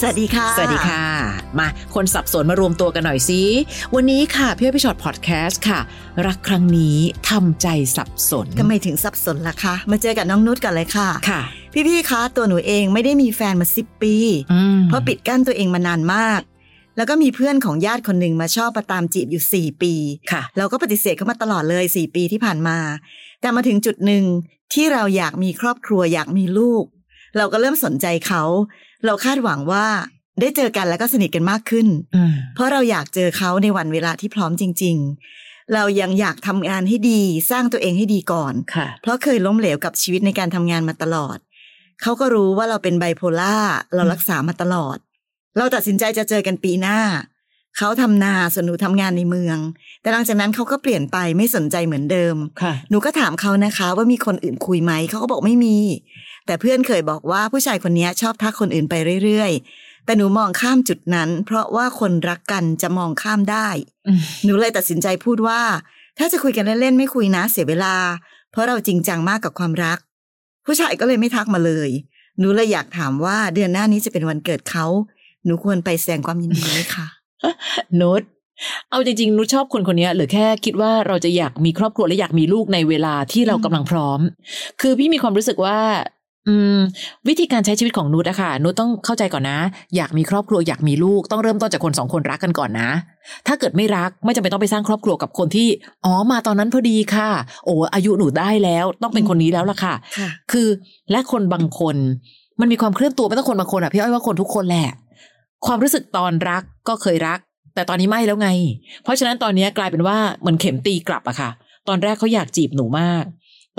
สวัสดีค่ะ สวัสดีค่ะ มาคนสับสนมารวมตัวกันหน่อยสิวันนี้ค่ะพี่อ้อยพี่ฉอดพอดแคสต์ค่ะ รักครั้งนี้ทำใจสับสนทำไมถึงสับสนล่ะคะ มาเจอกับน้องนุชกันเลยค่ะค่ะ พี่ๆคะตัวหนูเองไม่ได้มีแฟนมาสิบปีอืมเพราะปิดกั้นตัวเองมานานมากแล้วก็มีเพื่อนของญาติคนหนึ่งมาชอบมาตามจีบอยู่สี่ปี ค่ะ เราก็ปฏิเสธเขามาตลอดเลยสี่ปีที่ผ่านมา แต่มาถึงจุดหนึ่งที่เราอยากมีครอบครัวอยากมีลูก เราก็เริ่มสนใจเขา เราคาดหวังว่าได้เจอกันแล้วก็สนิทกันมากขึ้นอืมเพราะเราอยากเจอเขาในวันเวลาที่พร้อมจริง ๆ เรายังอยากทำงานให้ดีสร้างตัวเองให้ดีก่อนค่ะเพราะเคยล้มเหลวกับชีวิตในการทำงานมาตลอด เขาก็รู้ว่าเราเป็นไบโพล่าเรารักษามาตลอด เราตัดสินใจจะเจอกันปีหน้า เขาทำนาส่วนหนูทำงานในเมือง แต่หลังจากนั้นเขาก็เปลี่ยนไปไม่สนใจเหมือนเดิมค่ะหนูก็ถามเขานะคะ ว่ามีคนอื่นคุยไหมเขาก็บอกไม่มี แต่เพื่อนเคยบอกว่าผู้ชายคนนี้ชอบทักคนอื่นไปเรื่อยๆ แต่หนูมองข้ามจุดนั้น เพราะว่าคนรักกันจะมองข้ามได้อืมหนูเลยตัดสินใจพูดว่า ถ้าจะคุยกันเล่นๆไม่คุยนะเสียเวลา เพราะเราจริงจังมากกับความรัก ผู้ชายก็เลยไม่ทักมาเลย หนูเลยอยากถามว่าเดือนหน้านี้จะเป็นวันเกิดเขาหนูควรไปแสดงความยินดีไหมคะ นุชเอาจริงๆ นุชชอบคนคนนี้หรือแค่คิดว่าเราจะอยากมีครอบครัวและอยากมีลูกในเวลาที่เรากำลังพร้อม คือพี่มีความรู้สึกว่า อืม วิธีการใช้ชีวิตของนุชอะค่ะ นุชต้องเข้าใจก่อนนะ อยากมีครอบครัวอยากมีลูกต้องเริ่มต้นจากคนสองคนรักกันก่อนนะ ถ้าเกิดไม่รักไม่จำเป็นต้องไปสร้างครอบครัวกับคนที่ อ๋อมาตอนนั้นพอดีค่ะ โอ้อายุหนูได้แล้ว ต้องเป็นคนนี้แล้วล่ะค่ะค่ะคือและคนบางคน มันมีความเคลื่อนตัวไม่ต้องคนบางคนอะพี่อ้อยว่าคนทุกคนแหละ ความรู้สึกตอนรักก็เคยรัก แต่ตอนนี้ไม่แล้วไง เพราะฉะนั้นตอนนี้กลายเป็นว่าเหมือนเข็มตีกลับอะค่ะ ตอนแรกเขาอยากจีบหนูมาก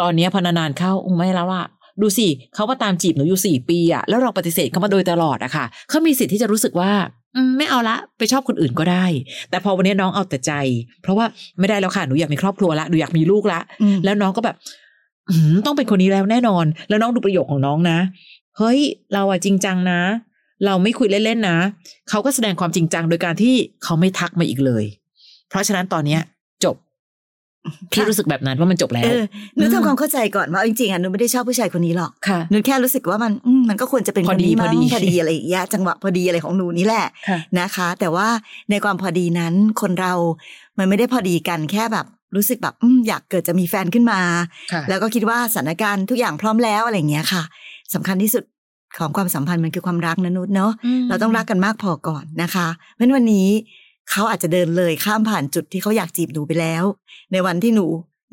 ตอนนี้พอนานๆเข้าอุ้ไม่แล้วอะดูสิเขามาตามจีบหนูอยู่สี่ปีอะแล้วเราปฏิเสธเขามาโดยตลอดอะค่ะเขามีสิทธิ์ที่จะรู้สึกว่าอืมไม่เอาละไปชอบคนอื่นก็ได้ แต่พอวันนี้น้องเอาแต่ใจ เพราะว่าไม่ได้แล้วค่ะหนูอยากมีครอบครัวละหนูอยากมีลูกละอืมแล้วน้องก็แบบอืมต้องเป็นคนนี้แล้วแน่นอน แล้วน้องดูประโยคของน้องนะ เฮ้ย เราอะจริงจังนะ เราไม่คุยเล่นๆนะ เขาก็แสดงความจริงจังโดยการที่เขาไม่ทักมาอีกเลย เพราะฉะนั้นตอนเนี้ยจบพี่รู้สึกแบบนั้นว่ามันจบแล้วเออหนูอืมทำความเข้าใจก่อนว่าจริงๆอะหนูไม่ได้ชอบผู้ชายคนนี้หรอกค่ะหนูแค่รู้สึกว่ามันอืมมันก็ควรจะเป็นพคอนดีนี้มั้งพอดีพอดีอะไรอย่างเงี้ยจังหวะพอดีอะไรของหนูนี่แหละค่ะนะคะ แต่ว่าในความพอดีนั้นคนเรา มันไม่ได้พอดีกันแค่แบบรู้สึกแบบอืมอยากเกิดจะมีแฟนขึ้นมาค่ะแล้วก็คิดว่าสถานการณ์ทุกอย่างพร้อมแล้วอะไรอย่างเงี้ยค่ะสำคัญที่สุด ของความสัมพันธ์มันคือความรักนะนุชเนาะเราต้องรักกันมากพอก่อนนะคะเพราะฉะนั้นวันนี้เขาอาจจะเดินเลยข้ามผ่านจุดที่เขาอยากจีบหนูไปแล้ว ในวันที่หนู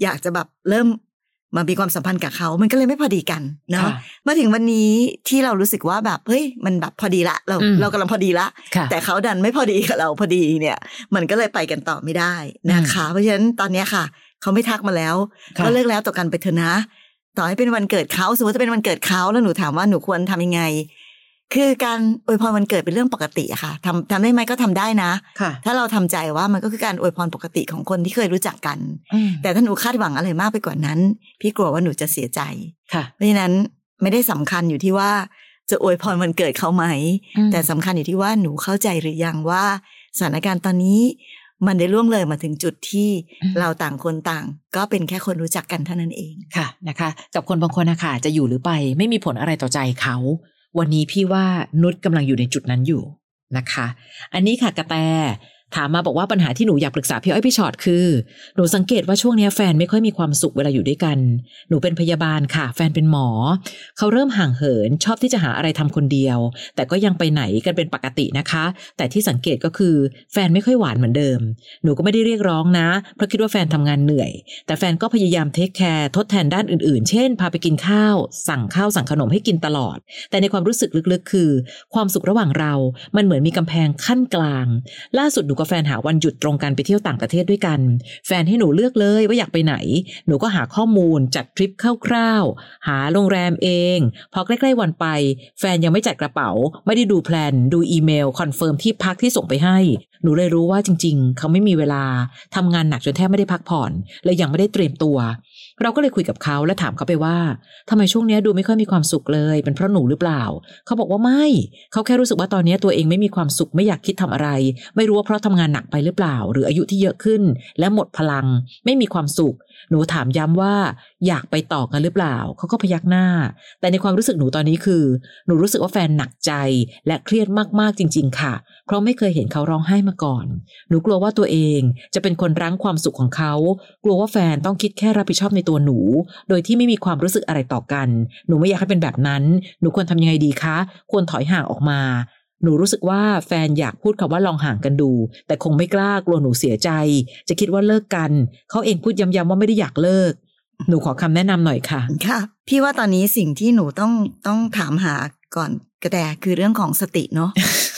อยากจะแบบเริ่มมามีความสัมพันธ์กับเขา มันก็เลยไม่พอดีกันเนาะค่ะมาถึงวันนี้ที่เรารู้สึกว่าแบบเฮ้ยมันแบบพอดีละ เราอืมเรากำลังพอดีละค่ะแต่เขาดันไม่พอดีกับเราพอดีเนี่ย มันก็เลยไปกันต่อไม่ได้นะคะ เพราะฉะนั้นตอนเนี้ยค่ะ เขาไม่ทักมาแล้วค่ะก็เลิกแล้วต่อกันไปเถอะนะ ต่อให้เป็นวันเกิดเขาสมมติจะเป็นวันเกิดเขาแล้วหนูถามว่าหนูควรทำยังไง คือการอวยพรวันเกิดเป็นเรื่องปกติอะค่ะทำทำได้ไหมก็ทำได้นะค่ะถ้าเราทำใจว่ามันก็คือการอวยพรปกติของคนที่เคยรู้จักกันอืมแต่ถ้าหนูคาดหวังอะไรมากไปกว่านั้น พี่กลัวว่าหนูจะเสียใจค่ะเพราะฉะนั้นไม่ได้สำคัญอยู่ที่ว่าจะอวยพรวันเกิดเขาไหมอืมแต่สำคัญอยู่ที่ว่าหนูเข้าใจหรือยังว่าสถานการณ์ตอนนี้ มันได้ล่วงเลยมาถึงจุดที่เราต่างคนต่าง ก็เป็นแค่คนรู้จักกันเท่านั้นเองค่ะนะคะ กับคนบางคนนะคะจะอยู่หรือไปไม่มีผลอะไรต่อใจเขา วันนี้พี่ว่านุชกำลังอยู่ในจุดนั้นอยู่นะคะ อันนี้ค่ะกระแต ถามมาบอกว่าปัญหาที่หนูอยากปรึกษาพี่อ้อยพี่ชอตคือ หนูสังเกตว่าช่วงนี้แฟนไม่ค่อยมีความสุขเวลาอยู่ด้วยกัน หนูเป็นพยาบาลค่ะ แฟนเป็นหมอ เขาเริ่มห่างเหินชอบที่จะหาอะไรทำคนเดียว แต่ก็ยังไปไหนกันเป็นปกตินะคะ แต่ที่สังเกตก็คือแฟนไม่ค่อยหวานเหมือนเดิม หนูก็ไม่ได้เรียกร้องนะ เพราะคิดว่าแฟนทำงานเหนื่อย แต่แฟนก็พยายาม take care ทดแทนด้านอื่นๆ เช่น พาไปกินข้าว สั่งข้าวสั่งขนมให้กินตลอด แต่ในความรู้สึกลึกๆ คือ ความสุขระหว่างเรา มันเหมือนมีกำแพงกั้นกลาง ล่าสุดหนูกับแฟนหาวันหยุดตรงกันไปเที่ยวต่างประเทศด้วยกัน แฟนให้หนูเลือกเลยว่าอยากไปไหน หนูก็หาข้อมูลจัดทริปคร่าวๆ หาโรงแรมเอง พอใกล้ๆวันไป แฟนยังไม่จัดกระเป๋า ไม่ได้ดู plan ดูอีเมล confirm ที่พักที่ส่งไปให้ หนูเลยรู้ว่าจริง ๆ เขาไม่มีเวลาทำงานหนักจนแทบไม่ได้พักผ่อนเลยยังไม่ได้เตรียมตัว เราก็เลยคุยกับเขาและถามเขาไปว่าทำไมช่วงนี้ดูไม่ค่อยมีความสุขเลย เป็นเพราะหนูหรือเปล่า เขาบอกว่าไม่เขาแค่รู้สึกว่าตอนนี้ตัวเองไม่มีความสุขไม่อยากคิดทำอะไร ไม่รู้ว่าเพราะทำงานหนักไปหรือเปล่า หรืออายุที่เยอะขึ้น และหมดพลัง ไม่มีความสุข หนูถามย้ำว่าอยากไปต่อกันหรือเปล่า เขาก็พยักหน้า แต่ในความรู้สึกหนูตอนนี้คือ หนูรู้สึกว่าแฟนหนักใจ และเครียดมากๆจริง ๆ ค่ะ เพราะไม่เคยเห็นเขาร้องไห้มาก่อน หนูกลัวว่าตัวเองจะเป็นคนรั้งความสุขของเขา กลัวว่าแฟนต้องคิดแค่รับผิดชอบในตัวหนู โดยที่ไม่มีความรู้สึกอะไรต่อกัน หนูไม่อยากให้เป็นแบบนั้น หนูควรทำยังไงดีคะ ควรถอยห่างออกมา หนูรู้สึกว่าแฟนอยากพูดคำว่าลองห่างกันดู แต่คงไม่กล้ากลัวหนูเสียใจ จะคิดว่าเลิกกัน เขาเองพูดย้ำๆว่าไม่ได้อยากเลิก หนูขอคำแนะนำหน่อยค่ะ ค่ะ พี่ว่าตอนนี้สิ่งที่หนูต้องต้องถามหา ก่อนกระแดคือเรื่องของสติเนาะ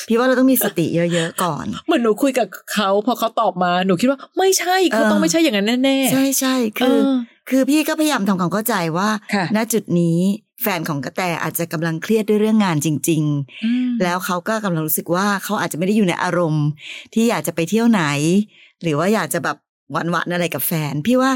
พี่ว่าเราต้องมีสติเยอะๆก่อน เหมือนหนูคุยกับเขาพอเขาตอบมาหนูคิดว่าไม่ใช่เขาต้องไม่ใช่อย่างนั้นแน่ๆใช่ใช่คือคือพี่ก็พยายามทำความเข้าใจว่าค่ะณจุดนี้แฟนของกระแตอาจจะกำลังเครียดด้วยเรื่องงานจริงอืมๆแล้วเขาก็กำลังรู้สึกว่าเขาอาจจะไม่ได้อยู่ในอารมณ์ ที่อยากจะไปเที่ยวไหน หรือว่าอยากจะแบบหวานหวานๆอะไรกับแฟน พี่ว่า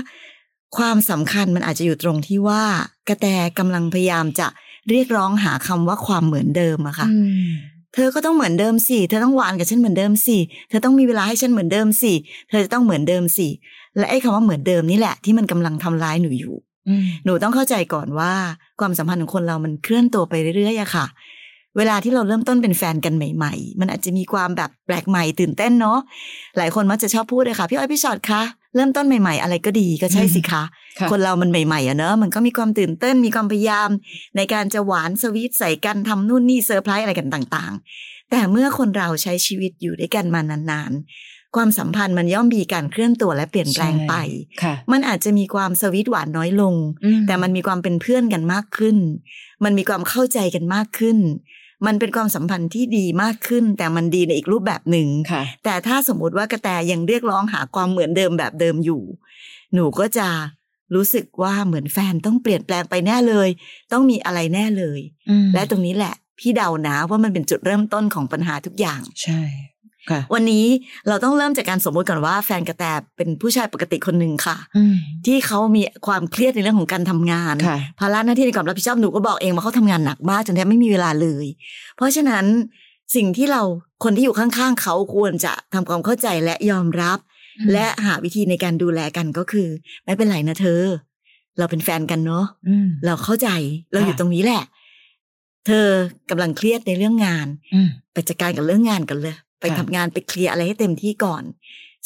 ความสำคัญมันอาจจะอยู่ตรงที่ว่ากระแตกำลังพยายามจะ เรียกร้องหาคำว่าความเหมือนเดิมอะค่ะอืมเธอก็ต้องเหมือนเดิมสิ เธอต้องหวานกับฉันเหมือนเดิมสิ เธอต้องมีเวลาให้ฉันเหมือนเดิมสิ เธอจะต้องเหมือนเดิมสิ และไอ้คำว่าเหมือนเดิมนี่แหละที่มันกำลังทำร้ายหนูอยู่อืมหนูต้องเข้าใจก่อนว่าความสัมพันธ์ของคนเรามันเคลื่อนตัวไปเรื่อยๆอะค่ะ เวลาที่เราเริ่มต้นเป็นแฟนกันใหม่ ๆ มันอาจจะมีความแบบแปลกใหม่ตื่นเต้นเนาะ หลายคนมักจะชอบพูดเลยค่ะ พี่อ้อยพี่ชอตคะ เริ่มต้นใหม่ๆ อะไรก็ดีก็ใช่สิคะค่ะคนเรามันใหม่ๆอะเนอะมันก็มีความตื่นเต้นมีความพยายาม ในการจะหวานสวีทใส่กันทำนู่นนี่เซอร์ไพรส์อะไรกันต่างๆ แต่เมื่อคนเราใช้ชีวิตอยู่ด้วยกันมานานๆ ความสัมพันธ์มันย่อมมีการเคลื่อนตัวและเปลี่ยนแปลงไปค่ะมันอาจจะมีความสวีทหวานน้อยลง แต่มันมีความเป็นเพื่อนกันมากขึ้น มันมีความเข้าใจกันมากขึ้น มันเป็นความสัมพันธ์ที่ดีมากขึ้น แต่มันดีในอีกรูปแบบหนึ่งค่ะแต่ถ้าสมมติว่ากระแตยังเรียกร้องหาความเหมือนเดิมแบบเดิมอยู่ หนูก็จะรู้สึกว่าเหมือนแฟนต้องเปลี่ยนแปลงไปแน่เลย ต้องมีอะไรแน่เลย และตรงนี้แหละ พี่เดานะว่ามันเป็นจุดเริ่มต้นของปัญหาทุกอย่าง ใช่ค่ะ วันนี้เราต้องเริ่มจากการสมมติก่อนว่าแฟนกระแตเป็นผู้ชายปกติคนหนึ่งค่ะอืมที่เขามีความเครียดในเรื่องของการทำงานค่ะภาระหน้าที่ในความรับผิดชอบหนูก็บอกเองว่าเขาทำงานหนักมากจนแทบไม่มีเวลาเลย เพราะฉะนั้นสิ่งที่เราคนที่อยู่ข้างๆเขาควรจะทำความเข้าใจและยอมรับ และหาวิธีในการดูแลกันก็คือ ไม่เป็นไรนะเธอ เราเป็นแฟนกันเนาะอืมเราเข้าใจเราอยู่ค่ะตรงนี้แหละ เธอกำลังเครียดในเรื่องงานอืมไปจัดการกับเรื่องงานกันเลย ไปค่ะทำงานไปเคลียร์อะไรให้เต็มที่ก่อน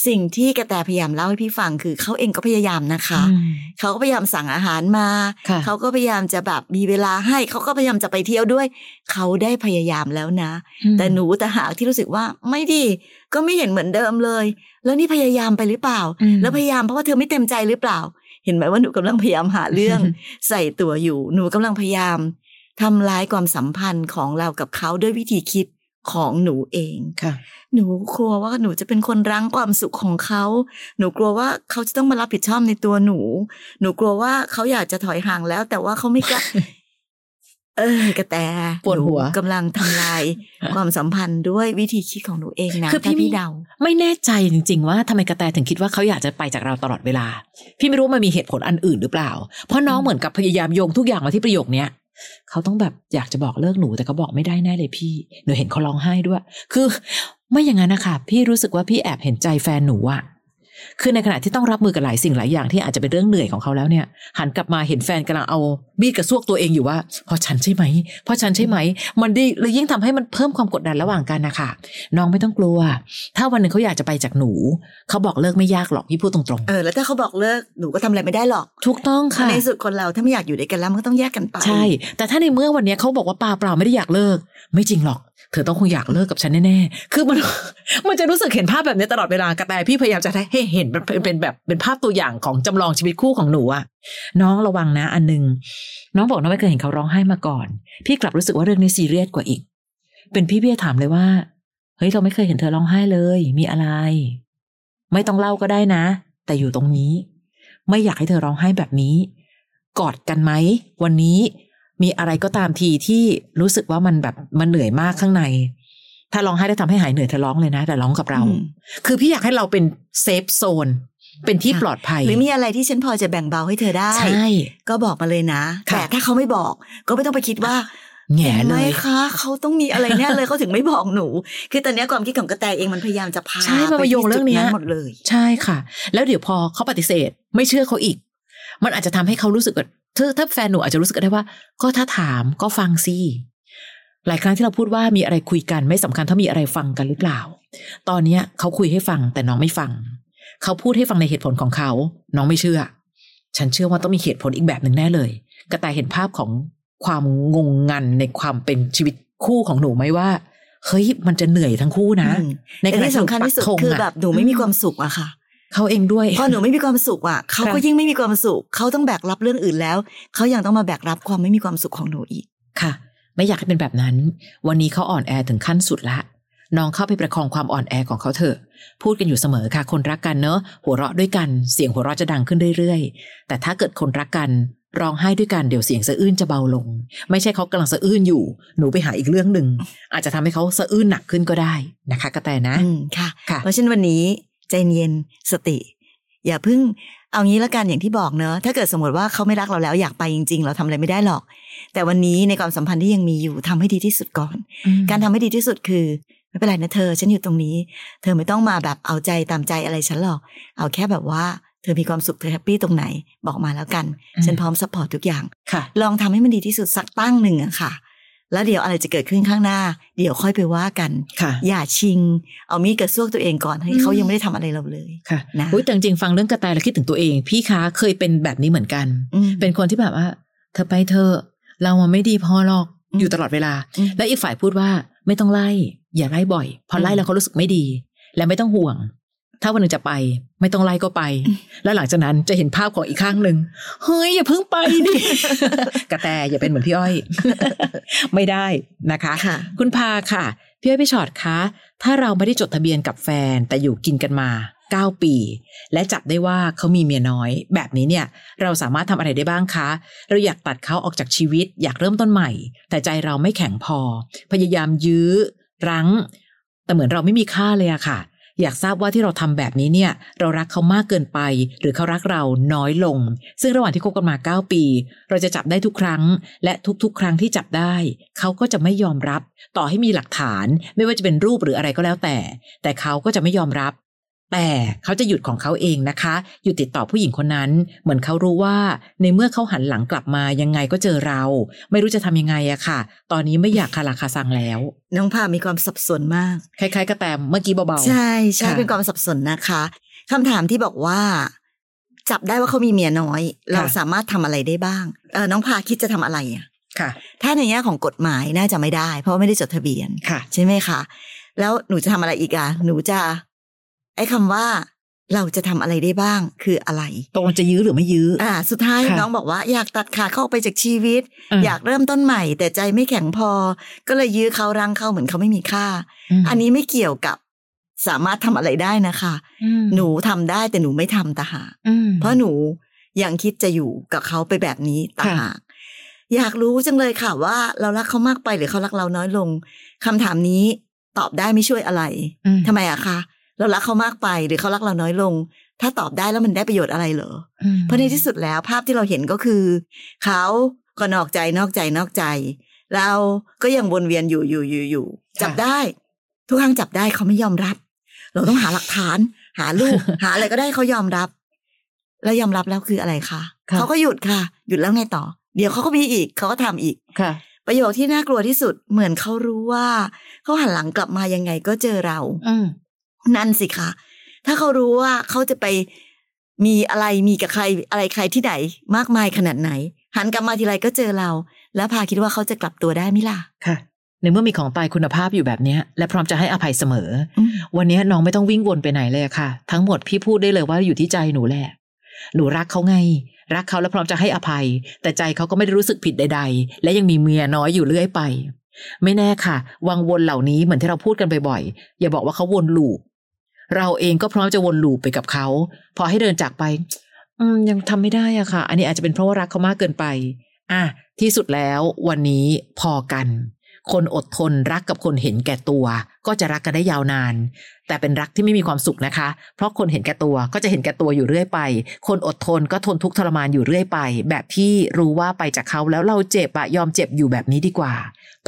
สิ่งที่กระแตพยายามเล่าให้พี่ฟังคือเขาเองก็พยายามนะคะอืมเขาก็พยายามสั่งอาหารมาค่ะเขาก็พยายามจะแบบมีเวลาให้ เขาก็พยายามจะไปเที่ยวด้วย เขาได้พยายามแล้วนะ แต่หนูแต่หากที่รู้สึกว่าไม่ดี ก็ไม่เห็นเหมือนเดิมเลย แล้วนี่พยายามไปหรือเปล่าอืมแล้วพยายามเพราะว่าเธอไม่เต็มใจหรือเปล่า เห็นไหมว่าหนูกำลังพยายามหาเรื่องใส่ตัวอยู่ หนูกำลังพยายามทำร้ายความสัมพันธ์ของเรากับเขาด้วยวิธีคิด ของหนูเองค่ะ หนูกลัวว่าหนูจะเป็นคนรั้งความสุขของเขา หนูกลัวว่าเขาจะต้องมารับผิดชอบในตัวหนู หนูกลัวว่าเขาอยากจะถอยห่างแล้ว แต่ว่าเขาไม่กล้าเออกระแตปวดหัวนูกำลังทำลาย ความสัมพันธ์ด้วยวิธีคิดของหนูเองนะคือพี่ถ้าพี่เดา ไม่แน่ใจจริง ๆ ว่าทำไมกระแตถึงคิดว่าเขาอยากจะไปจากเราตลอดเวลา พี่ไม่รู้ว่ามันมีเหตุผลอันอื่นหรือเปล่า เพราะน้องเหมือนกับพยายามโยงทุกอย่างมาที่ประโยคเนี้ย เขาต้องแบบอยากจะบอกเลิกหนูแต่เขาบอกไม่ได้แน่เลยพี่ หนูเห็นเขาร้องไห้ด้วย คือ ไม่อย่างนั้นนะคะพี่รู้สึกว่าพี่แอบเห็นใจแฟนหนูอะ คือในขณะที่ต้องรับมือกับหลายสิ่งหลายอย่างที่อาจจะเป็นเรื่องเหนื่อยของเขาแล้วเนี่ย หันกลับมาเห็นแฟนกำลังเอามีดกระซวกตัวเองอยู่ว่าเพราะฉันใช่ไหมเพราะฉันใช่ไหม มันดีเลยยิ่งทำให้มันเพิ่มความกดดันระหว่างกันนะคะน้องไม่ต้องกลัว ถ้าวันหนึ่งเขาอยากจะไปจากหนู เขาบอกเลิกไม่ยากหรอกพี่พูดตรงเออแล้วถ้าเขาบอกเลิกหนูก็ทำอะไรไม่ได้หรอกๆถูกต้องค่ะในสุดคนเราถ้าไม่อยากอยู่ด้วยกันแล้วมันก็ต้องแยกกันไปใช่ แต่ถ้าในเมื่อวันเนี้ยเขาบอกว่าเปล่าเปล่าไม่ได้อยากเลิก ไม่จริงหรอก เธอต้องคงอยากเลิกกับฉันแน่ๆ คือมันมันจะรู้สึกเห็นภาพแบบนี้ตลอดเวลากระแตพี่พยายามจะให้เห็นเป็นเป็นแบบเป็นภาพตัวอย่างของจำลองชีวิตคู่ของหนูอะน้องระวังนะ อันหนึง น้องบอกน้องไม่เคยเห็นเขาร้องไห้มาก่อน พี่กลับรู้สึกว่าเรื่องนี้ซีเรียสกว่าอีก เป็นพี่พี่ถามเลยว่าเฮ้ยเราไม่เคยเห็นเธอร้องไห้เลย มีอะไร ไม่ต้องเล่าก็ได้นะ แต่อยู่ตรงนี้ ไม่อยากให้เธอร้องไห้แบบนี้ กอดกันไหมวันนี้ มีอะไรก็ตามทีที่รู้สึกว่ามันแบบมันเหนื่อยมากข้างใน ถ้าร้องไห้ได้ทำให้หายเหนื่อยเธอร้องเลยนะ แต่ร้องกับเราอืมคือพี่อยากให้เราเป็นเซฟโซนเป็นที่ปลอดภัย หรือมีอะไรที่ฉันพอจะแบ่งเบาให้เธอได้ ใช่ ก็บอกมาเลยนะค่ะแต่ถ้าเขาไม่บอก ก็ไม่ต้องไปคิดว่าแง่ห็นเลไหมยคะเขาต้องมีอะไรแน่เลยเขาถึงไม่บอกหนู คือตอนนี้ความคิดของกระแตเองมันพยายามจะพาใช่มันมาโยงเรื่องเนี้ยไปที่จุดหมดเลย ใช่ค่ะ แล้วเดี๋ยวพอเขาปฏิเสธ ไม่เชื่อเขาอีก มันอาจจะทำให้เขารู้สึกว่าถ้า ถ้าแฟนหนูอาจจะรู้สึกได้ว่า ก็ถ้าถามก็ฟังสิหลายครั้งที่เราพูดว่ามีอะไรคุยกันไม่สำคัญถ้ามีอะไรฟังกันหรือเปล่า ตอนเนี้ยเขาคุยให้ฟังแต่น้องไม่ฟัง เขาพูดให้ฟังในเหตุผลของเขา น้องไม่เชื่อ ฉันเชื่อว่าต้องมีเหตุผลอีกแบบหนึ่งแน่เลย กระต่ายเห็นภาพของความงงงันในความเป็นชีวิตคู่ของหนูไหมว่า เฮ้ยมันจะเหนื่อยทั้งคู่นะอืมในแต่ขณะที่ที่สำคัญที่สุดปักธงคืออะแบบหนูไม่มีความสุขอะค่ะ เขาเองด้วยพอหนูไม่มีความสุขอะเขาก็ค่ะยิ่งไม่มีความสุขเขาต้องแบกรับเรื่องอื่นแล้ว เขายังต้องมาแบกรับความไม่มีความสุขของหนูอีกค่ะ ไม่อยากให้เป็นแบบนั้น วันนี้เขาอ่อนแอถึงขั้นสุดละน้องเข้าไปประคองความอ่อนแอของเขาเถอะ พูดกันอยู่เสมอค่ะ คนรักกันเนอะหัวเราะด้วยกันเสียงหัวเราะจะดังขึ้นเรื่อยๆ แต่ถ้าเกิดคนรักกันร้องไห้ด้วยกันเดี๋ยวเสียงสะอื้นจะเบาลง ไม่ใช่เขากำลังสะอื้นอยู่ หนูไปหาอีกเรื่องหนึ่งอาจจะทำให้เขาสะอื้นหนักขึ้นก็ได้นะคะกระแตนะอืมค่ะค่ะ เพราะฉะนั้นวันนี้ ใจเย็นสติ อย่าเพิ่งเอางี้ละกันอย่างที่บอกเนอะถ้าเกิดสมมติว่าเขาไม่รักเราแล้วอยากไปจริง ๆ เราทำอะไรไม่ได้หรอก แต่วันนี้ในความสัมพันธ์ที่ยังมีอยู่ทำให้ดีที่สุดก่อน การทำให้ดีที่สุดคือไม่เป็นไรนะเธอ ฉันอยู่ตรงนี้ เธอไม่ต้องมาแบบเอาใจตามใจอะไรฉันหรอก เอาแค่แบบว่าเธอมีความสุขเธอ happy ตรงไหนบอกมาแล้วกันอืมฉันพร้อม support ทุกอย่างค่ะลองทำให้มันดีที่สุดสักตั้งหนึ่งอะค่ะ แล้วเดี๋ยวอะไรจะเกิดขึ้นข้างหน้า เดี๋ยวค่อยไปว่ากันค่ะอย่าชิง เอามีดกระซวกตัวเองก่อนให้อืมเขายังไม่ได้ทำอะไรเราเลยค่ะนะอุ๊ยแต่จริงๆฟังเรื่องกระแตแล้วคิดถึงตัวเอง พี่คะเคยเป็นแบบนี้เหมือนกันอืมเป็นคนที่แบบว่า เธอไปเธอะเรามันไม่ดีพอหรอกอืมอยู่ตลอดเวลาอืมและอีกฝ่ายพูดว่าไม่ต้องไล่ อย่าไล่บ่อย พอไล่อืมแล้วเขารู้สึกไม่ดี และไม่ต้องห่วง ถ้าวันหนึ่งจะไป ไม่ต้องไล่ก็ไป แล้วหลังจากนั้นจะเห็นภาพของอีกข้างหนึ่งเฮ้ยอย่าเพิ่งไปดิกระแตอย่าเป็นเหมือนพี่อ้อย ไม่ได้นะคะค่ะคุณพาค่ะ พี่อ้อยพี่ชอตคะถ้าเราไม่ได้จดทะเบียนกับแฟนแต่อยู่กินกันมา9 ปี และจับได้ว่าเขามีเมียน้อย แบบนี้เนี่ย เราสามารถทำอะไรได้บ้างคะ เราอยากตัดเขาออกจากชีวิต อยากเริ่มต้นใหม่ แต่ใจเราไม่แข็งพอ พยายามยื้อรั้ง แต่เหมือนเราไม่มีค่าเลยอะค่ะ อยากทราบว่าที่เราทำแบบนี้เนี่ย เรารักเขามากเกินไป หรือเขารักเราน้อยลง ซึ่งระหว่างที่คบกันมา 9 ปี เราจะจับได้ทุกครั้ง และทุกๆ ครั้งที่จับได้ เขาก็จะไม่ยอมรับ ต่อให้มีหลักฐาน ไม่ว่าจะเป็นรูปหรืออะไรก็แล้วแต่ แต่เขาก็จะไม่ยอมรับ แต่เขาจะหยุดของเขาเองนะคะหยุดติดต่อผู้หญิงคนนั้น เหมือนเขารู้ว่า ในเมื่อเขาหันหลังกลับมายังไงก็เจอเรา ไม่รู้จะทำยังไงอะค่ะ ตอนนี้ไม่อยากคาราคาซังแล้ว น้องพามีความสับสนมาก คล้ายๆกระแตมเมื่อกี้เบาๆ ใช่ใช่ค่ะเป็นความสับสนนะคะคำถามที่บอกว่า จับได้ว่าเขามีเมียน้อย เราสามารถทำอะไรได้บ้างเออน้องพาคิดจะทำอะไรอะค่ะ ถ้าในแง่ของกฎหมายน่าจะไม่ได้ เพราะว่าไม่ได้จดทะเบียนค่ะ ใช่ไหมคะ แล้วหนูจะทำอะไรอีกอะหนูจะ ไอ้คำว่าเราจะทำอะไรได้บ้างคืออะไรตกลงจะยื้อหรือไม่ยื้ออ่า สุดท้ายค่ะน้องบอกว่าอยากตัดขาดเข้าไปจากชีวิตะอยากเริ่มต้นใหม่ แต่ใจไม่แข็งพอ ก็เลยยื้อเขารังเขาเหมือนเขาไม่มีค่ามอันนี้ไม่เกี่ยวกับสามารถทำอะไรได้นะคะอืมหนูทำได้แต่หนูไม่ทำตางหากอืมเพราะหนูยังคิดจะอยู่กับเขาไปแบบนี้ตางค่ะหากอยากรู้จังเลยค่ะว่าเรารักเขามากไปหรือเขารักเราน้อยลงคำถามนี้ตอบได้ไม่ช่วยอะไรอืมทำไมอะคะ เรารักเขามากไปหรือเขารักเราน้อยลง ถ้าตอบได้แล้วมันได้ประโยชน์อะไรเหรออืมเพราะในที่สุดแล้วภาพที่เราเห็นก็คือ เขาก็นอกใจนอกใจนอกใจ เราก็ยังวนเวียนอยู่อยู่อยู่อยู่จับได้ ทุกครั้งจับได้เขาไม่ยอมรับ เราต้องหาหลักฐาน หาลูกหาอะไรก็ได้เขายอมรับ แล้วยอมรับแล้วคืออะไรคะค่ะเขาก็หยุดค่ะ หยุดแล้วไงต่อ เดี๋ยวเขาก็มีอีกเขาก็ทำอีกค่ะประโยคที่น่ากลัวที่สุดเหมือนเขารู้ว่า เขาหันหลังกลับมายังไงก็เจอเราอืม นั่นสิคะถ้าเขารู้ว่าเขาจะไปมีอะไรมีกับใครอะไรใครที่ไหน มากมายขนาดไหน หันกลับมาทีไรก็เจอเรา แล้วพาคิดว่าเขาจะกลับตัวได้ไหมล่ะค่ะในเมื่อมีของตายคุณภาพอยู่แบบเนี้ยและพร้อมจะให้อภัยเสมออืมวันนี้น้องไม่ต้องวิ่งวนไปไหนเลยอะค่ะ ทั้งหมดพี่พูดได้เลยว่าอยู่ที่ใจหนูแหละ หนูรักเขาไง รักเขาและพร้อมจะให้อภัย แต่ใจเขาก็ไม่ได้รู้สึกผิดใด ๆ และยังมีเมียน้อยอยู่เรื่อยไป ไม่แน่ค่ะ วังวนเหล่านี้เหมือนที่เราพูดกันบ่อยๆอย่าบอกว่าเขาวนลูป เราเองก็พร้อมจะวนลูปไปกับเขา พอให้เดินจากไป อืมยังทำไม่ได้อะค่ะ อันนี้อาจจะเป็นเพราะว่ารักเขามากเกินไป อะที่สุดแล้ววันนี้พอกัน คนอดทนรักกับคนเห็นแก่ตัว ก็จะรักกันได้ยาวนาน แต่เป็นรักที่ไม่มีความสุขนะคะ เพราะคนเห็นแก่ตัวก็จะเห็นแก่ตัวอยู่เรื่อยไป คนอดทนก็ทนทุกข์ทรมานอยู่เรื่อยไป แบบที่รู้ว่าไปจากเขาแล้วเราเจ็บอะยอมเจ็บอยู่แบบนี้ดีกว่า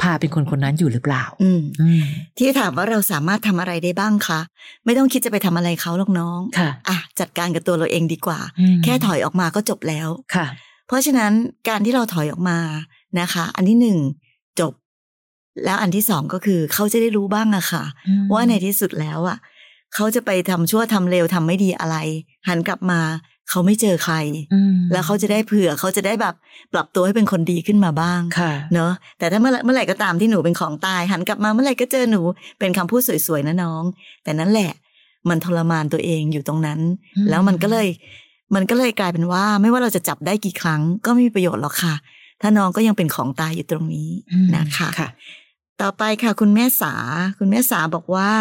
พาเป็นคนคนนั้นอยู่หรือเปล่า อืมอืมที่ถามว่าเราสามารถทำอะไรได้บ้างคะไม่ต้องคิดจะไปทำอะไรเขาหรอกน้องค่ะอะจัดการกับตัวเราเองดีกว่าอืมแค่ถอยออกมาก็จบแล้วค่ะ เพราะฉะนั้นการที่เราถอยออกมานะคะ อันที่หนึ่งจบ แล้วอันที่สองก็คือเขาจะได้รู้บ้างอะค่ะอืมว่าในที่สุดแล้วอะเขาจะไปทำชั่วทำเลวทำไม่ดีอะไร หันกลับมาเขาไม่เจอใครอืมแล้วเขาจะได้เผื่อเขาจะได้แบบปรับตัวให้เป็นคนดีขึ้นมาบ้างค่ะเนอะแต่ถ้าเมื่อไหร่เมื่อไหร่ก็ตามที่หนูเป็นของตาย หันกลับมาเมื่อไหร่ก็เจอหนูเป็นคำพูดสวยๆนะน้อง แต่นั่นแหละ มันทรมานตัวเองอยู่ตรงนั้นอืมแล้วมันก็เลย มันก็เลยกลายเป็นว่า ไม่ว่าเราจะจับได้กี่ครั้ง ก็ไม่มีประโยชน์หรอกค่ะ ถ้าน้องก็ยังเป็นของตายอยู่ตรงนี้อืมนะคะค่ะ ต่อไปค่ะ คุณแม่สา คุณแม่สาบอกว่า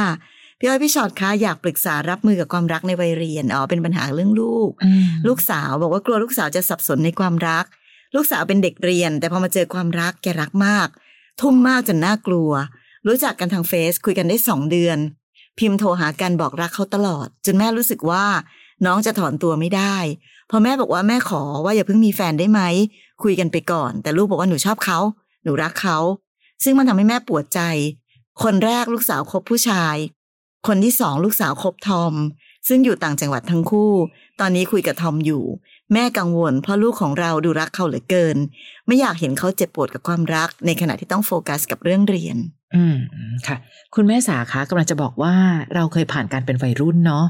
พี่อ้อยพี่ชอดคะอยากปรึกษารับมือกับความรักในวัยเรียนอ๋อเป็นปัญหาเรื่องลูกอืมลูกสาวบอกว่ากลัวลูกสาวจะสับสนในความรัก ลูกสาวเป็นเด็กเรียน แต่พอมาเจอความรักแกรักมาก ทุ่มมากจนน่ากลัว รู้จักกันทางเฟซคุยกันได้สองเดือน พิมพ์โทรหากันบอกรักเขาตลอด จนแม่รู้สึกว่า น้องจะถอนตัวไม่ได้ พอแม่บอกว่าแม่ขอว่าอย่าเพิ่งมีแฟนได้ไหมคุยกันไปก่อน แต่ลูกบอกว่าหนูชอบเขาหนูรักเขา ซึ่งมันทำให้แม่ปวดใจ คนแรกลูกสาวคบผู้ชาย คนที่สองลูกสาวคบทอม ซึ่งอยู่ต่างจังหวัดทั้งคู่ ตอนนี้คุยกับทอมอยู่ แม่กังวลเพราะลูกของเราดูรักเขาเหลือเกิน ไม่อยากเห็นเขาเจ็บปวดกับความรัก ในขณะที่ต้องโฟกัสกับเรื่องเรียน อืมค่ะ คุณแม่สาคะกำลังจะบอกว่าเราเคยผ่านการเป็นวัยรุ่นเนาะ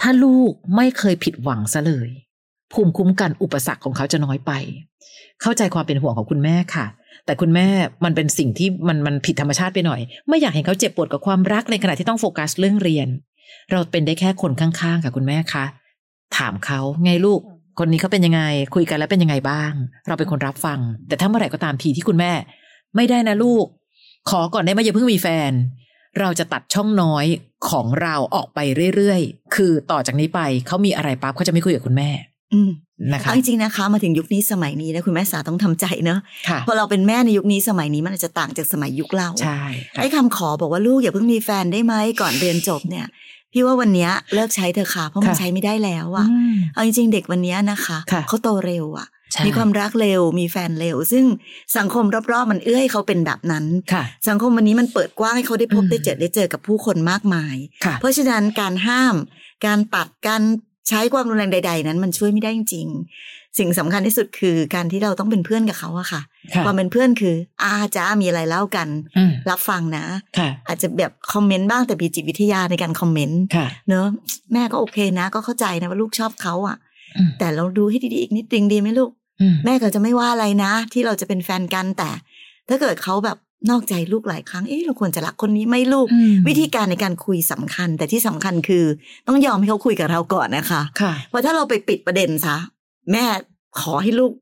ถ้าลูกไม่เคยผิดหวังซะเลยภูมิคุ้มกันอุปสรรคของเขาจะน้อยไป เข้าใจความเป็นห่วงของคุณแม่ค่ะ แต่คุณแม่มันเป็นสิ่งที่มันมันผิดธรรมชาติไปหน่อย ไม่อยากเห็นเขาเจ็บปวดกับความรักในขณะที่ต้องโฟกัสเรื่องเรียน เราเป็นได้แค่คนข้างๆค่ะคุณแม่คะถามเขาไงลูก คนนี้เขาเป็นยังไง คุยกันแล้วเป็นยังไงบ้าง เราเป็นคนรับฟัง แต่ถ้าเมื่อไหร่ก็ตามทีที่คุณแม่ ไม่ได้นะลูก ขอก่อนได้ไหมอย่าเพิ่งมีแฟน เราจะตัดช่องน้อยของเราออกไปเรื่อยๆ คือต่อจากนี้ไปเขามีอะไรปั๊บเขาจะไม่คุยกับคุณแม่ นะคะเอาจริงๆนะคะ มาถึงยุคนี้สมัยนี้นะคุณแม่สาต้องทำใจเนอะค่ะพอเราเป็นแม่ในยุคนี้สมัยนี้มันอาจจะต่างจากสมัยยุคเราใช่ค่ะไอ้คำขอบอกว่าลูกอย่าเพิ่งมีแฟนได้ไหมก่อนเรียนจบเนี่ย พี่ว่าวันเนี้ยเลิกใช้เถอะค่ะ เพราะมันค่ะใช้ไม่ได้แล้วอือะมเอาจริงๆเด็กวันเนี้ยนะคะค่ะเขาโตเร็วอะใช่มีความรักเร็วมีแฟนเร็ว ซึ่งสังคมรอบๆ มันเอื้อให้เขาเป็นแบบนั้นค่ะสังคมวันนี้มันเปิดกว้างให้เขาได้พบอืมได้เจอได้เจอกับผู้คนมากมายค่ะเพราะฉะนั้นการห้าม การปัดการ ใช้ความรุนแรงใด ๆ นั้นมันช่วยไม่ได้จริงๆสิ่งสำคัญที่สุดคือการที่เราต้องเป็นเพื่อนกับเขาอะค่ะค่ะความเป็นเพื่อนคือ อาจ้ามีอะไรเล่ากันอืมรับฟังนะค่ะอาจจะแบบคอมเมนต์บ้างแต่มีจิตวิทยาในการคอมเมนต์ค่ะเนอะแม่ก็โอเคนะ ก็เข้าใจนะว่าลูกชอบเขาอะอืมแต่เราดูให้ดีๆอีกนิดนึงดีไหมลูกอืมแม่ก็จะไม่ว่าอะไรนะ ที่เราจะเป็นแฟนกันแต่ ถ้าเกิดเขาแบบ นอกใจลูกหลายครั้ง เอ๊ะเราควรจะรักคนนี้ไหม่ลูกอืมวิธีการในการคุยสำคัญ แต่ที่สำคัญคือต้องยอมให้เขาคุยกับเราก่อนนะคะค่ะเพราะถ้าเราไปปิดประเด็นซะแม่ขอให้ลูก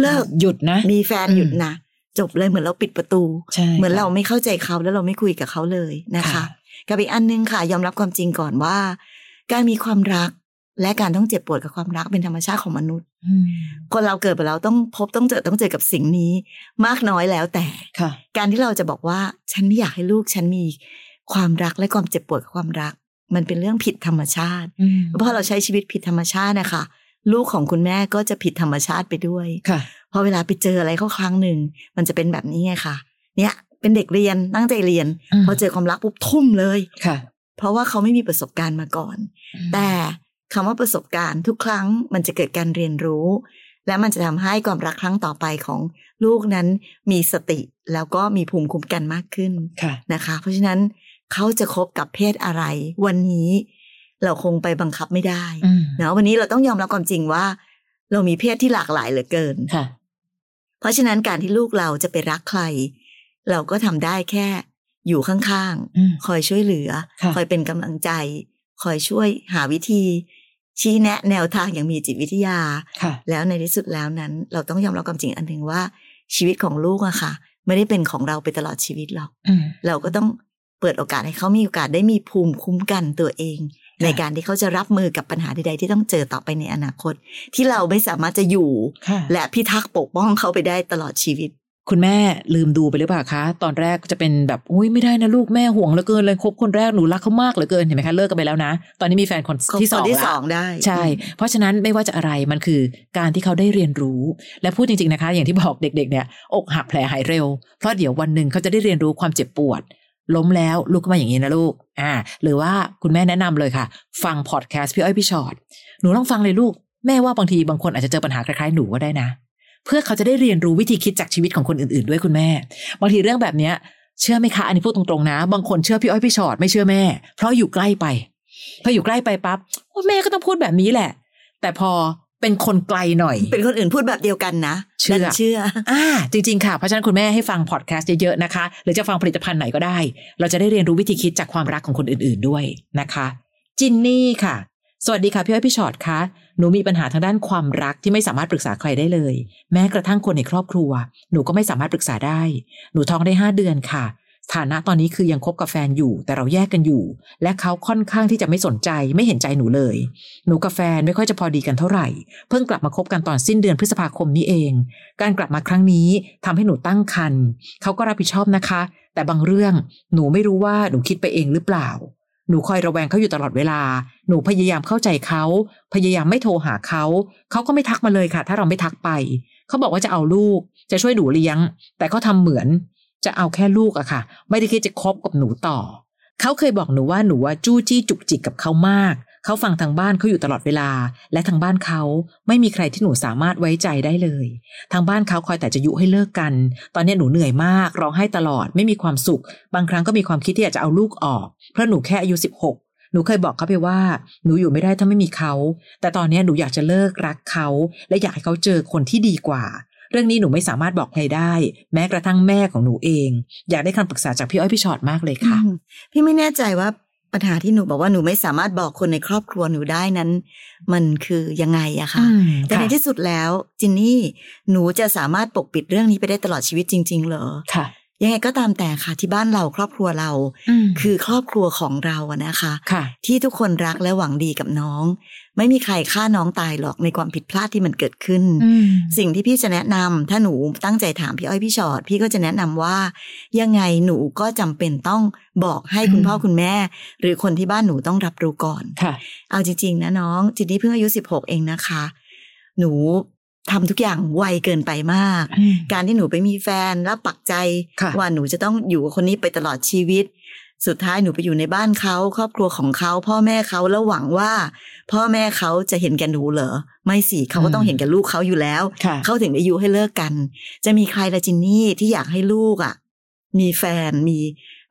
เลิกหยุดนะ มีแฟนอืมหยุดนะ จบเลยเหมือนเราปิดประตูใช่เหมือนเราค่ะไม่เข้าใจเขาแล้วเราไม่คุยกับเขาเลยนะคะค่ะกับอีกอันนึงค่ะ ยอมรับความจริงก่อนว่า การมีความรัก และการต้องเจ็บปวดกับความรักเป็นธรรมชาติของมนุษย์อืมคนเราเกิดมาแล้วต้องพบต้องเจอต้องเจอกับสิ่งนี้ มากน้อยแล้วแต่ค่ะ การที่เราจะบอกว่า ฉันไม่อยากให้ลูกฉันมีความรักและความเจ็บปวดกับความรัก มันเป็นเรื่องผิดธรรมชาติอืมเพราะเราใช้ชีวิตผิดธรรมชาตินะคะลูกของคุณแม่ก็จะผิดธรรมชาติไปด้วยค่ะพอเวลาไปเจออะไรเข้าครั้งหนึ่งมันจะเป็นแบบนี้ไงค่ะ เนี่ยเป็นเด็กเรียนตั้งใจเรียนอืมพอเจอความรักปุ๊บทุ่มเลยค่ะ เพราะว่าเขาไม่มีประสบการณ์มาก่อน แต่ คำว่าประสบการณ์ทุกครั้งมันจะเกิดการเรียนรู้ และมันจะทำให้ความรักครั้งต่อไปของลูกนั้นมีสติแล้วก็มีภูมิคุ้มกันมากขึ้นค่ะนะคะ เพราะฉะนั้นเขาจะคบกับเพศอะไร วันนี้เราคงไปบังคับไม่ได้อืมเนาะวันนี้เราต้องยอมรับความจริงว่า เรามีเพศที่หลากหลายเหลือเกินค่ะเพราะฉะนั้นการที่ลูกเราจะไปรักใคร เราก็ทำได้แค่อยู่ข้างอืมๆคอยช่วยเหลือค่ะคอยเป็นกำลังใจ คอยช่วยหาวิธี ชี้แนะแนวทางอย่างมีจิตวิทยาค่ะแล้วในที่สุดแล้วนั้น เราต้องยอมรับความจริงอันหนึ่งว่า ชีวิตของลูกอะค่ะ ไม่ได้เป็นของเราไปตลอดชีวิตหรอกอืมเราก็ต้องเปิดโอกาสให้เขามีโอกาสได้มีภูมิคุ้มกันตัวเองค่ะในการที่เขาจะรับมือกับปัญหาใดๆที่ต้องเจอต่อไปในอนาคต ที่เราไม่สามารถจะอยู่ค่ะและพิทักษ์ปกป้องเขาไปได้ตลอดชีวิต คุณแม่ลืมดูไปหรือเปล่าคะ ตอนแรกจะเป็นแบบอุ้ยไม่ได้นะลูกแม่ห่วงเหลือเกินเลยคบคนแรกหนูรักเขามากเหลือเกินเห็นไหมคะเลิกกันไปแล้วนะ ตอนนี้มีแฟนคนที่สองที่ละสองได้ใช่ เพราะฉะนั้นไม่ว่าจะอะไรมันคือการที่เขาได้เรียนรู้ และพูดจริง ๆนะคะ อย่างที่บอกเด็ก ๆ เนี่ย อกหักแผลหายเร็ว เพราะเดี๋ยววันหนึ่งเขาจะได้เรียนรู้ความเจ็บปวด ล้มแล้วลุกขึ้นมาอย่างนี้นะลูกอ่า หรือว่าคุณแม่แนะนำเลยค่ะ ฟังพอดแคสต์พี่อ้อยพี่ชอ็อตหนูต้องฟังเลยลูกแม่ว่าบางทีบางคนอาจจะเจอปัญหาคล้ายๆหนูก็ได้นะ เพื่อเขาจะได้เรียนรู้วิธีคิดจากชีวิตของคนอื่นๆ ด้วยคุณแม่ บางทีเรื่องแบบเนี้ยเชื่อไหมคะ อันนี้พูดตรงๆนะ บางคนเชื่อพี่อ้อยพี่ชอ็อตไม่เชื่อแม่ เพราะอยู่ใกล้ไป พออยู่ใกล้ไปปั๊บว่าแม่ก็ต้องพูดแบบนี้แหละ แต่พอเป็นคนไกลหน่อย เป็นคนอื่นพูดแบบเดียวกันนะเชื่อดันเชื่ออ่าจริงๆค่ะ เพราะฉะนั้นคุณแม่ให้ฟังพอดแคสต์เยอะๆนะคะ หรือจะฟังผลิตภัณฑ์ไหนก็ได้ เราจะได้เรียนรู้วิธีคิดจากความรักของคนอื่นๆด้วยนะคะ จินนี่ค่ะ สวัสดีค่ะพี่อ้อยพี่ชอตคะ หนูมีปัญหาทางด้านความรักที่ไม่สามารถปรึกษาใครได้เลย แม้กระทั่งคนในครอบครัว หนูก็ไม่สามารถปรึกษาได้ หนูท้องได้ห้าเดือนค่ะฐานะตอนนี้คือยังคบกับแฟนอยู่ แต่เราแยกกันอยู่ และเขาค่อนข้างที่จะไม่สนใจไม่เห็นใจหนูเลย หนูกับแฟนไม่ค่อยจะพอดีกันเท่าไหร่ เพิ่งกลับมาคบกันตอนสิ้นเดือนพฤษภาคมนี้เอง การกลับมาครั้งนี้ทำให้หนูตั้งครรภ์เขาก็รับผิดชอบนะคะ แต่บางเรื่องหนูไม่รู้ว่าหนูคิดไปเองหรือเปล่า หนูคอยระแวงเขาอยู่ตลอดเวลา หนูพยายามเข้าใจเขา พยายามไม่โทรหาเขา เขาก็ไม่ทักมาเลยค่ะ ถ้าเราไม่ทักไป เขาบอกว่าจะเอาลูก จะช่วยหนูเลี้ยง แต่เขาทำเหมือนจะเอาแค่ลูกอะค่ะ ไม่ได้คิดจะคบกับหนูต่อ เขาเคยบอกหนูว่าหนูว่าจู้จี้จุกจิกกับเขามาก เขาฟังทางบ้านเขาอยู่ตลอดเวลา และทางบ้านเขาไม่มีใครที่หนูสามารถไว้ใจได้เลย ทางบ้านเขาคอยแต่จะยุให้เลิกกัน ตอนนี้หนูเหนื่อยมากร้องไห้ตลอดไม่มีความสุข บางครั้งก็มีความคิดที่อยากจะเอาลูกออก เพราะหนูแค่อายุสิบหกหนูเคยบอกเขาไปว่าหนูอยู่ไม่ได้ถ้าไม่มีเขา แต่ตอนนี้หนูอยากจะเลิกรักเขา และอยากให้เขาเจอคนที่ดีกว่า เรื่องนี้หนูไม่สามารถบอกใครได้ แม้กระทั่งแม่ของหนูเอง อยากได้คำปรึกษาจากพี่อ้อยพี่ชอตมากเลยค่ะ พี่ไม่แน่ใจว่า ปัญหาที่หนูบอกว่าหนูไม่สามารถบอกคนในครอบครัวหนูได้นั้น มันคือยังไงอะคะอืมแต่ในค่ะที่สุดแล้วจินนี่หนูจะสามารถปกปิดเรื่องนี้ไปได้ตลอดชีวิตจริง ๆ เหรอค่ะ ยังไงก็ตามแต่ค่ะที่บ้านเราครอบครัวเรา คือครอบครัวของเราอะนะคะค่ะที่ทุกคนรักและหวังดีกับน้อง ไม่มีใครฆ่าน้องตายหรอกในความผิดพลาดที่มันเกิดขึ้น สิ่งที่พี่จะแนะนำถ้าหนูตั้งใจถามพี่อ้อยพี่ชอ็อตพี่ก็จะแนะนำว่า ยังไงหนูก็จำเป็นต้องบอกให้คุณอืมพ่อคุณแม่ หรือคนที่บ้านหนูต้องรับรู้ก่อนค่ะเอาจริงๆนะน้องจินนี่เพิ่งอายุสิบหกเองนะคะ หนู ทำทุกอย่างไวเกินไปมาก การที่หนูไปมีแฟนแล้วปักใจค่ะว่าหนูจะต้องอยู่กับคนนี้ไปตลอดชีวิต สุดท้ายหนูไปอยู่ในบ้านเขาครอบครัวของเขา พ่อแม่เขาแล้วหวังว่า พ่อแม่เขาจะเห็นแก่หนูเหรอไม่สิเขาก็ต้องเห็นแก่ลูกเขาอยู่แล้วค่ะเขาถึงได้ยุให้เลิกกัน จะมีใครละจินนี่ที่อยากให้ลูกอะ มีแฟนมี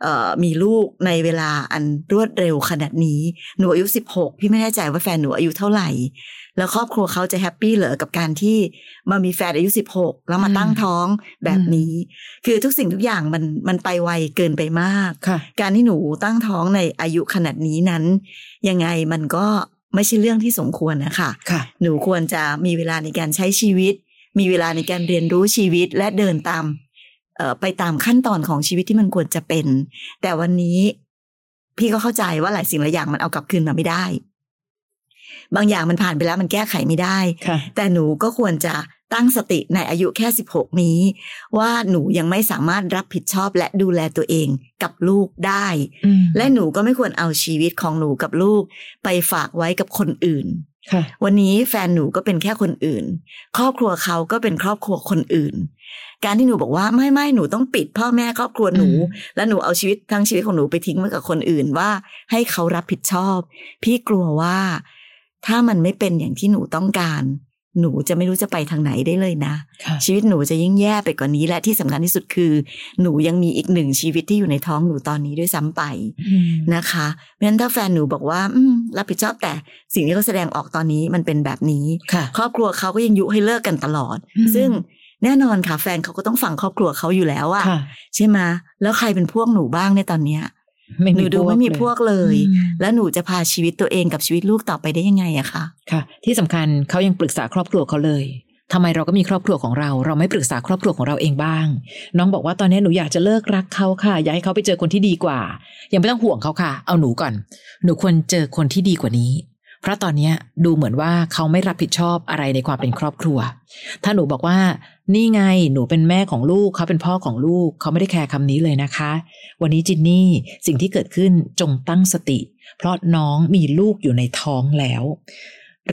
เอ่อมีลูกในเวลาอันรวดเร็วขนาดนี้ หนูอายุสิบหกพี่ไม่แน่ใจว่าแฟนหนูอายุเท่าไหร่ แล้วครอบครัวเขาจะแฮปปี้เหรอกับการที่มามีแฟนอายุสิบหกแล้วมาตั้งท้องแบบนี้ คือทุกสิ่งทุกอย่างมันมันไปไวเกินไปมากค่ะการที่หนูตั้งท้องในอายุขนาดนี้นั้น ยังไงมันก็ไม่ใช่เรื่องที่สมควรนะคะค่ะหนูควรจะมีเวลาในการใช้ชีวิต มีเวลาในการเรียนรู้ชีวิตและเดินตามเอ่อไปตามขั้นตอนของชีวิตที่มันควรจะเป็น แต่วันนี้พี่ก็เข้าใจว่าหลายสิ่งหลายอย่างมันเอากลับคืนมาไม่ได้ บางอย่างมันผ่านไปแล้วมันแก้ไขไม่ได้ค่ะแต่หนูก็ควรจะตั้งสติในอายุแค่สิบหกนี้ ว่าหนูยังไม่สามารถรับผิดชอบและดูแลตัวเองกับลูกได้ และหนูก็ไม่ควรเอาชีวิตของหนูกับลูก ไปฝากไว้กับคนอื่นค่ะวันนี้แฟนหนูก็เป็นแค่คนอื่น ครอบครัวเขาก็เป็นครอบครัวคนอื่น การที่หนูบอกว่าไม่ไม่หนูต้องปิดพ่อแม่ครอบครัวหนูอืมแล้วหนูเอาชีวิตทั้งชีวิตของหนูไปทิ้งไว้กับคนอื่นว่าให้เขารับผิดชอบ พี่กลัวว่า ถ้ามันไม่เป็นอย่างที่หนูต้องการ หนูจะไม่รู้จะไปทางไหนได้เลยนะค่ะชีวิตหนูจะยิ่งแย่ไปกว่านี้และที่สำคัญที่สุดคือ หนูยังมีอีกหนึ่งชีวิตที่อยู่ในท้องหนูตอนนี้ด้วยซ้ำไปนะคะเพราะฉะนั้นถ้าแฟนหนูบอกว่าอืมรับผิดชอบแต่สิ่งที่เขาแสดงออกตอนนี้มันเป็นแบบนี้ค่ะครอบครัวเขาก็ยังยุให้เลิกกันตลอดอืมซึ่งแน่นอนค่ะแฟนเขาก็ต้องฟังครอบครัวเขาอยู่แล้วอะค่ะใช่ไหมแล้วใครเป็นพวกหนูบ้างในตอนเนี้ย หนูดูไม่มีพวกเลยอืมแล้วหนูจะพาชีวิตตัวเองกับชีวิตลูกต่อไปได้ยังไงอะคะค่ะ ที่สำคัญเขายังปรึกษาครอบครัวเขาเลยทำไมเราก็มีครอบครัวของเรา เราไม่ปรึกษาครอบครัวของเราเองบ้าง น้องบอกว่าตอนนี้หนูอยากจะเลิกรักเขาค่ะ อยากให้เขาไปเจอคนที่ดีกว่า ยังไม่ต้องห่วงเขาค่ะ เอาหนูก่อน หนูควรเจอคนที่ดีกว่านี้ เพราะตอนเนี้ยดูเหมือนว่าเขาไม่รับผิดชอบอะไรในความเป็นครอบครัว ถ้าหนูบอกว่า นี่ไงหนูเป็นแม่ของลูกเขาเป็นพ่อของลูกเขาไม่ได้แคร์คำนี้เลยนะคะ วันนี้จินนี่สิ่งที่เกิดขึ้นจงตั้งสติ เพราะน้องมีลูกอยู่ในท้องแล้ว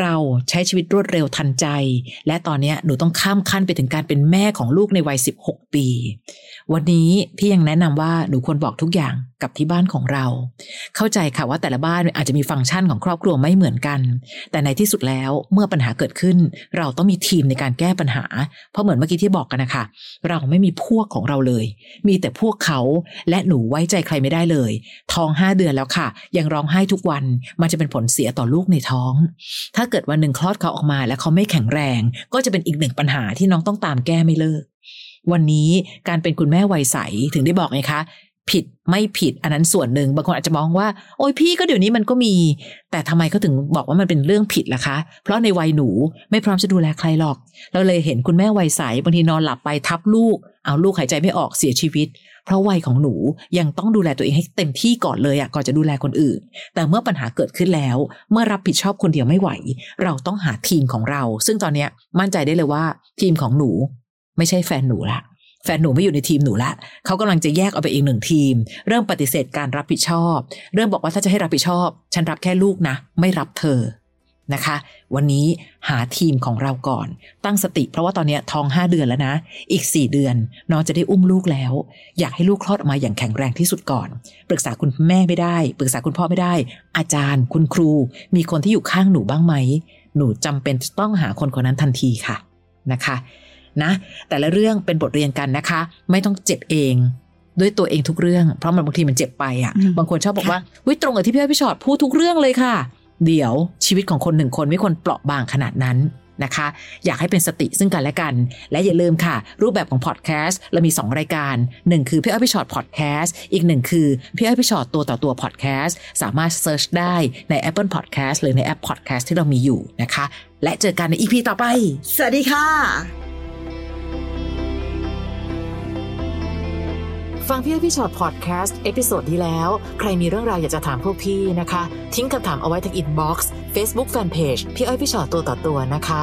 เราใช้ชีวิตรวดเร็วทันใจ และตอนนี้หนูต้องข้ามขั้นไปถึงการเป็นแม่ของลูกในวัย 16 ปี วันนี้พี่ยังแนะนำว่าหนูควรบอกทุกอย่าง กับที่บ้านของเรา เข้าใจค่ะว่าแต่ละบ้านอาจจะมีฟังก์ชันของครอบครัวไม่เหมือนกัน แต่ในที่สุดแล้วเมื่อปัญหาเกิดขึ้น เราต้องมีทีมในการแก้ปัญหา เพราะเหมือนเมื่อกี้ที่บอกกันนะคะเราไม่มีพวกของเราเลย มีแต่พวกเขาและหนูไว้ใจใครไม่ได้เลย ท้องห้าเดือนแล้วค่ะ ยังร้องไห้ทุกวันมันจะเป็นผลเสียต่อลูกในท้อง ถ้าเกิดวันหนึ่งคลอดเขาออกมา และเขาไม่แข็งแรง ก็จะเป็นอีกหนึ่งปัญหาที่น้องต้องตามแก้ไม่เลิกวันนี้การเป็นคุณแม่วัยใสถึงได้บอกไงคะ ผิดไม่ผิดอันนั้นส่วนหนึ่งบางคนอาจจะมองว่า โอ้ยพี่ก็เดี๋ยวนี้มันก็มี แต่ทำไมเขาถึงบอกว่ามันเป็นเรื่องผิดล่ะคะ เพราะในวัยหนูไม่พร้อมจะดูแลใครหรอก เราเลยเห็นคุณแม่วัยใสบางทีนอนหลับไปทับลูก เอาลูกหายใจไม่ออกเสียชีวิต เพราะวัยของหนูยังต้องดูแลตัวเองให้เต็มที่ก่อนเลยอะก่อนจะดูแลคนอื่น แต่เมื่อปัญหาเกิดขึ้นแล้ว เมื่อรับผิดชอบคนเดียวไม่ไหว เราต้องหาทีมของเรา ซึ่งตอนเนี้ยมั่นใจได้เลยว่า ทีมของหนู ไม่ใช่แฟนหนูละ แฟนหนูไม่อยู่ในทีมหนูละเขากำลังจะแยกเอาไปอีกหนึ่งทีม เริ่มปฏิเสธการรับผิดชอบ เริ่มบอกว่าถ้าจะให้รับผิดชอบ ฉันรับแค่ลูกนะ ไม่รับเธอนะคะ วันนี้หาทีมของเราก่อน ตั้งสติเพราะว่าตอนนี้ท้อง5เดือนแล้วนะ อีก 4 เดือนน้องจะได้อุ้มลูกแล้ว อยากให้ลูกคลอดออกมาอย่างแข็งแรงที่สุดก่อน ปรึกษาคุณแม่ไม่ได้ ปรึกษาคุณพ่อไม่ได้ อาจารย์ คุณครู มีคนที่อยู่ข้างหนูบ้างไหม หนูจำเป็นต้องหาคนคนนั้นทันทีค่ะนะคะ นะ แต่ละเรื่องเป็นบทเรียนกันนะคะ ไม่ต้องเจ็บเอง ด้วยตัวเองทุกเรื่อง เพราะมันบางทีมันเจ็บไปอะ่ะอืมบางคนชอบบอกว่าวิตรงกับที่พี่อ้อยพี่ชอตพูดทุกเรื่องเลยค่ะ เดี๋ยวชีวิตของคนหนึ่งคนไม่ควรเปราะบางขนาดนั้นนะคะ อยากให้เป็นสติซึ่งกันและกัน และอย่าลืมค่ะ รูปแบบของพอดแคสต์เรามี 2 รายการหนึ่งคือพี่อ้อยพี่ชอตพอดแคสต์อีกหนึ่งคือพี่อ้อยพี่ชอตตัวต่อตัวพอดแคสต์สามารถ search ได้ใน Apple Podcast หรือในแอป Podcast ที่เรามีอยู่นะคะ และเจอกันใน EP ต่อไป สวัสดีค่ะ ฟังพี่อ้อยพี่ชอตพอดแคสต์ episode ที่แล้ว ใครมีเรื่องราวอยากจะถามพวกพี่นะคะ ทิ้งคำถามเอาไว้ที่ inbox เฟซบุ๊กแฟนเพจพี่อ้อยพี่ชอตตัวต่อตัวนะคะ